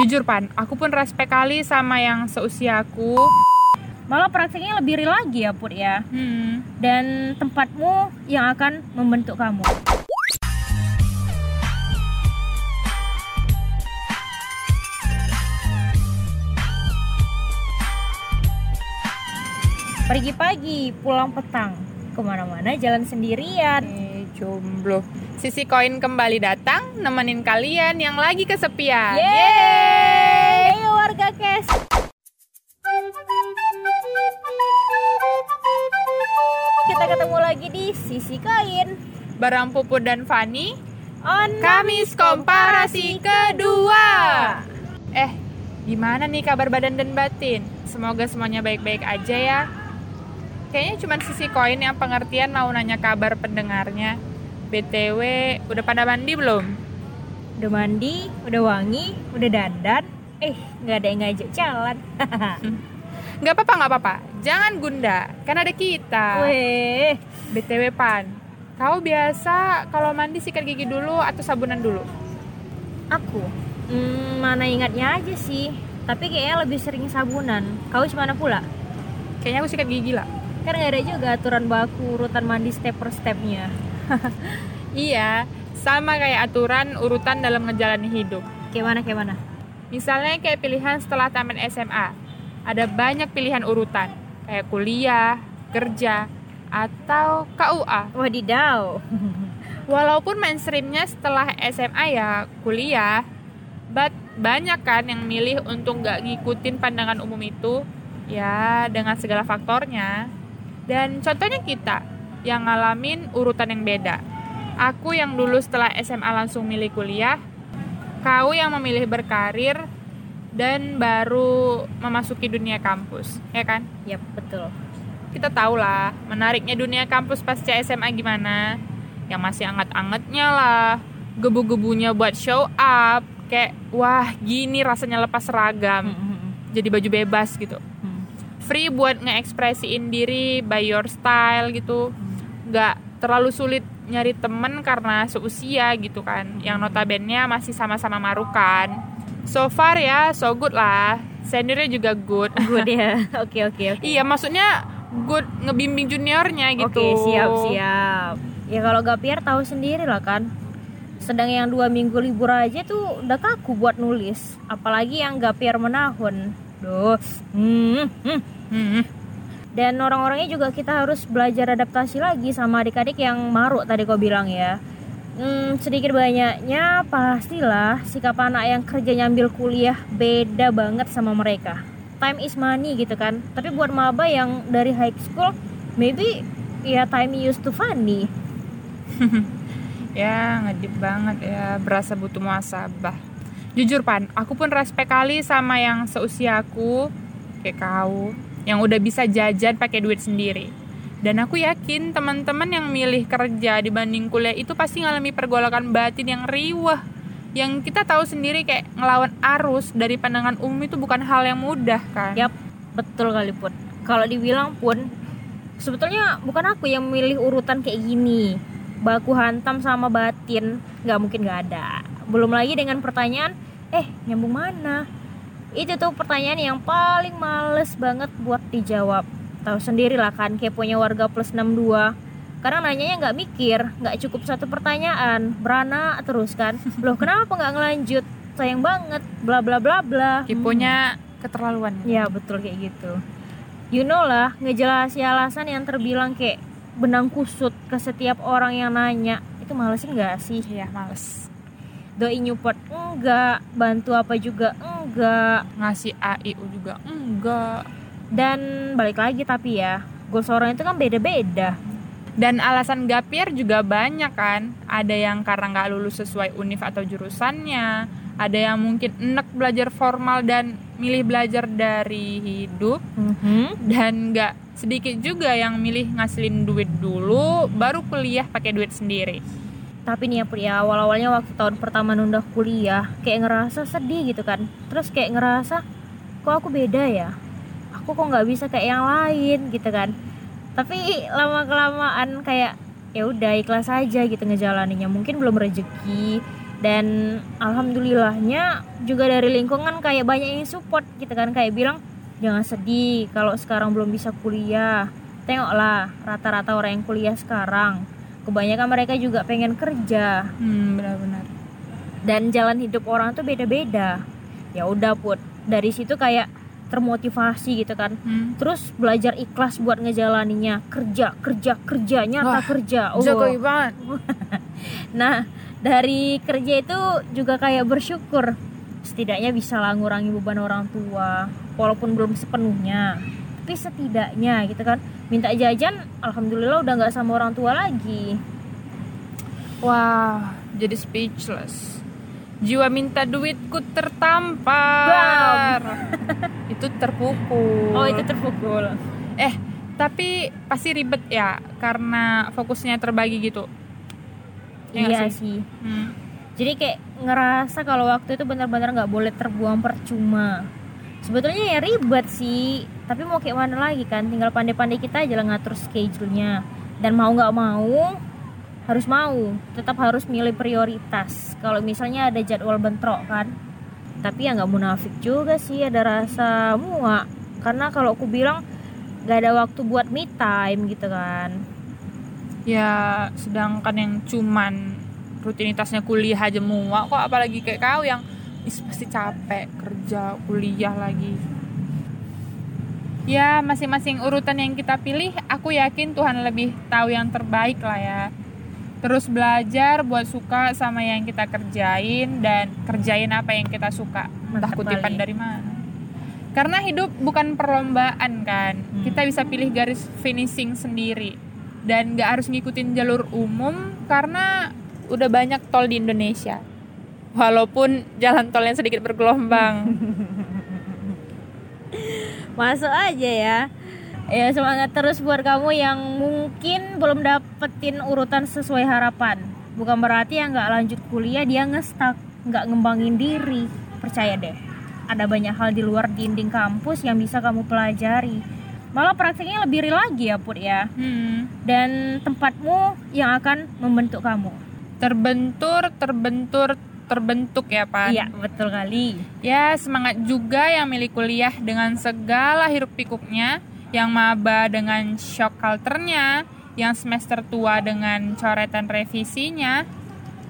Jujur Pan, aku pun respect kali sama yang seusiaku. Malah prakteknya lebih real lagi ya Put ya. Hmm. Dan tempatmu yang akan membentuk kamu. Pergi pagi, pulang petang. Ke mana-mana jalan sendirian. Eh, jomblo. Sisi koin kembali datang, nemenin kalian yang lagi kesepian. Yeay! Ayo warga kes. Kita ketemu lagi di Sisi Kain. Barang Puput dan Fani, On Kamis komparasi kedua. Eh, gimana nih kabar badan dan batin? Semoga semuanya baik-baik aja ya. Kayaknya cuma sisi koin yang pengertian mau nanya kabar pendengarnya. BTW, udah pada mandi belum? Udah mandi, udah wangi, udah dandan. Eh, nggak ada yang ngajak jalan. Gak apa-apa, gak apa-apa. Jangan gunda, kan ada kita. Weh, BTW Pan, kau biasa kalau mandi sikat gigi dulu atau sabunan dulu? aku. Hmm, mana ingatnya aja sih. Tapi kayaknya lebih sering sabunan. Kau mana pula? Kayaknya aku sikat gigi lah. Kan nggak ada juga aturan baku urutan mandi step per stepnya. Iya, sama kayak aturan urutan dalam ngejalani hidup. Kayak mana, kayak mana? Misalnya kayak pilihan setelah tamat SMA. Ada banyak pilihan urutan, kayak kuliah, kerja, atau KUA. Wadidaw. Walaupun mainstreamnya setelah SMA ya kuliah, but banyak kan yang milih untuk nggak ngikutin pandangan umum itu, ya dengan segala faktornya. Dan contohnya kita yang ngalamin urutan yang beda. Aku yang dulu setelah SMA langsung milih kuliah, kau yang memilih berkarir dan baru memasuki dunia kampus, ya kan? Yap, betul. kita tahu lah menariknya dunia kampus pasca SMA gimana? Yang masih anget-angetnya lah gebu-gebunya buat show up kayak wah gini rasanya lepas seragam jadi baju bebas gitu. Free buat ngeekspresiin diri by your style gitu. Nggak terlalu sulit nyari temen karena seusia gitu kan yang notabene masih sama-sama marukan so far ya so good lah seniornya juga good Good ya. Oke, oke, oke. Iya, maksudnya good ngebimbing juniornya gitu. Oke, siap, siap. Ya kalau Gapier tahu sendiri lah kan. Sedang yang dua minggu libur aja tuh udah kaku buat nulis. Apalagi yang Gapier menahun. Duh. Hmm, hmm. Hmm. Dan orang-orangnya juga kita harus belajar adaptasi lagi sama adik-adik yang maruk tadi kau bilang ya. Hmm, sedikit banyaknya pastilah sikap anak yang kerja nyambil kuliah beda banget sama mereka. Time is money gitu kan. Tapi buat maba yang dari high school, maybe ya time used to funny. Ya, ngedip banget ya, berasa butuh muasabah. Jujur Pan, aku pun respect kali sama yang seusiaku kayak kau yang udah bisa jajan pakai duit sendiri. Dan aku yakin teman-teman yang milih kerja dibanding kuliah itu pasti ngalami pergolakan batin yang riwah. Yang kita tahu sendiri kayak ngelawan arus dari pandangan umum itu bukan hal yang mudah kan. Yap, betul kali pun. Kalau dibilang pun sebetulnya bukan aku yang milih urutan kayak gini. Baku hantam sama batin nggak mungkin nggak ada. Belum lagi dengan pertanyaan, eh nyambung mana? Itu tuh pertanyaan yang paling males banget buat dijawab. Tahu sendiri lah kan, kayak punya warga plus 62 Karena nanyanya nggak mikir, nggak cukup satu pertanyaan, berana terus kan. Loh kenapa nggak ngelanjut? Sayang banget, bla bla bla bla. Kiponya keterlaluan. Ya betul kayak gitu You know lah ngejelasi alasan yang terbilang kayak benang kusut ke setiap orang yang nanya Itu malesin gak sih? Iya, males. Doi nyupport enggak Bantu apa juga enggak Ngasih AIU juga enggak. Dan balik lagi tapi ya Goals orang itu kan beda-beda Dan alasan gapir juga banyak kan. Ada yang karena nggak lulus sesuai univ atau jurusannya. Ada yang mungkin enek belajar formal dan milih belajar dari hidup. Dan nggak sedikit juga yang milih ngasilin duit dulu, baru kuliah pakai duit sendiri. Tapi nih ya Put ya awal-awalnya waktu tahun pertama nunda kuliah Kayak ngerasa sedih gitu kan. Terus kayak ngerasa Kok aku beda ya? Aku kok nggak bisa kayak yang lain gitu kan. Tapi lama-kelamaan kayak ya udah ikhlas aja gitu ngejalaninnya. Mungkin belum rezeki. Dan alhamdulillahnya juga dari lingkungan kayak banyak yang support gitu kan. Kayak bilang jangan sedih kalau sekarang belum bisa kuliah. Tengoklah rata-rata orang yang kuliah sekarang kebanyakan mereka juga pengen kerja. Hmm, benar-benar. Dan jalan hidup orang tuh beda-beda. Ya udah put. Dari situ kayak termotivasi gitu kan. Hmm. terus belajar ikhlas buat ngejalaninya kerja kerja kerja nyata Wah, kerja. Oh. Jokowi banget. Nah dari kerja itu juga kayak bersyukur. Setidaknya bisa lah ngurangi beban orang tua walaupun belum sepenuhnya tapi setidaknya gitu kan minta jajan alhamdulillah udah nggak sama orang tua lagi Wah, jadi speechless. Jiwa minta duitku tertampar. itu terpukul. oh itu terpukul Eh, tapi pasti ribet ya karena fokusnya terbagi gitu. Ya iya sih? sih Hmm. jadi kayak ngerasa kalau waktu itu benar-benar nggak boleh terbuang percuma sebetulnya ya ribet sih tapi mau kayak mana lagi kan? Tinggal pandai-pandai kita aja lah ngatur schedule-nya. Dan mau nggak mau harus mau. Tetap harus milih prioritas. Kalau misalnya ada jadwal bentrok kan tapi ya nggak munafik juga sih ada rasa muak. Karena kalau aku bilang nggak ada waktu buat me time gitu kan. Ya, sedangkan yang cuman rutinitasnya kuliah aja muak kok apalagi kayak kau yang is pasti capek kerja kuliah lagi. Ya masing-masing urutan yang kita pilih aku yakin Tuhan lebih tahu yang terbaik lah ya. Terus belajar buat suka sama yang kita kerjain dan kerjain apa yang kita suka. Entah kutipan dari mana. Karena hidup bukan perlombaan kan. Hmm. kita bisa pilih garis finishing sendiri. Dan gak harus ngikutin jalur umum karena udah banyak tol di Indonesia walaupun jalan tolnya sedikit bergelombang Masuk aja ya. Ya semangat terus buat kamu yang mungkin belum dapetin urutan sesuai harapan. Bukan berarti yang nggak lanjut kuliah dia ngestak, nggak ngembangin diri. Percaya deh, ada banyak hal di luar dinding kampus yang bisa kamu pelajari. Malah prakteknya lebih real lagi ya Put ya. hmm. Dan tempatmu yang akan membentuk kamu. terbentur terbentur terbentuk ya Pan Iya betul kali. Ya, semangat juga yang milih kuliah dengan segala hiruk pikuknya, yang maba dengan shock culture-nya, yang semester tua dengan coretan revisinya.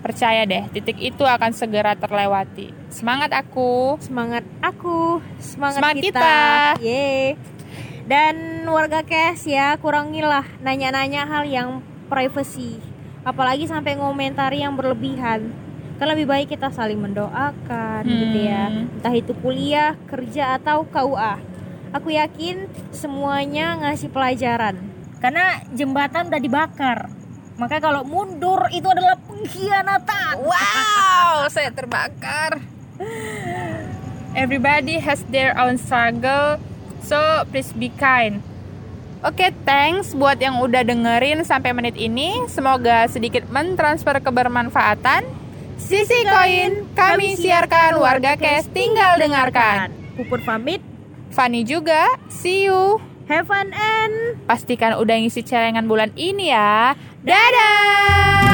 Percaya deh, titik itu akan segera terlewati. Semangat aku. semangat aku semangat, Semangat kita, kita. Yeay. dan warga cash ya kurangilah nanya-nanya hal yang privacy apalagi sampai ngomentari yang berlebihan kan lebih baik kita saling mendoakan gitu ya Hmm. entah itu kuliah kerja atau KUA aku yakin semuanya ngasih pelajaran karena jembatan udah dibakar makanya kalau mundur itu adalah pengkhianatan Wow, saya terbakar. Everybody has their own struggle, so please be kind. Oke, thanks buat yang udah dengerin sampai menit ini. Semoga sedikit mentransfer kebermanfaatan. Sisi koin, kami siarkan warga Kes tinggal dengarkan. Puput pamit Fanny juga, see you. have fun and Pastikan udah ngisi celengan bulan ini ya. Dadah!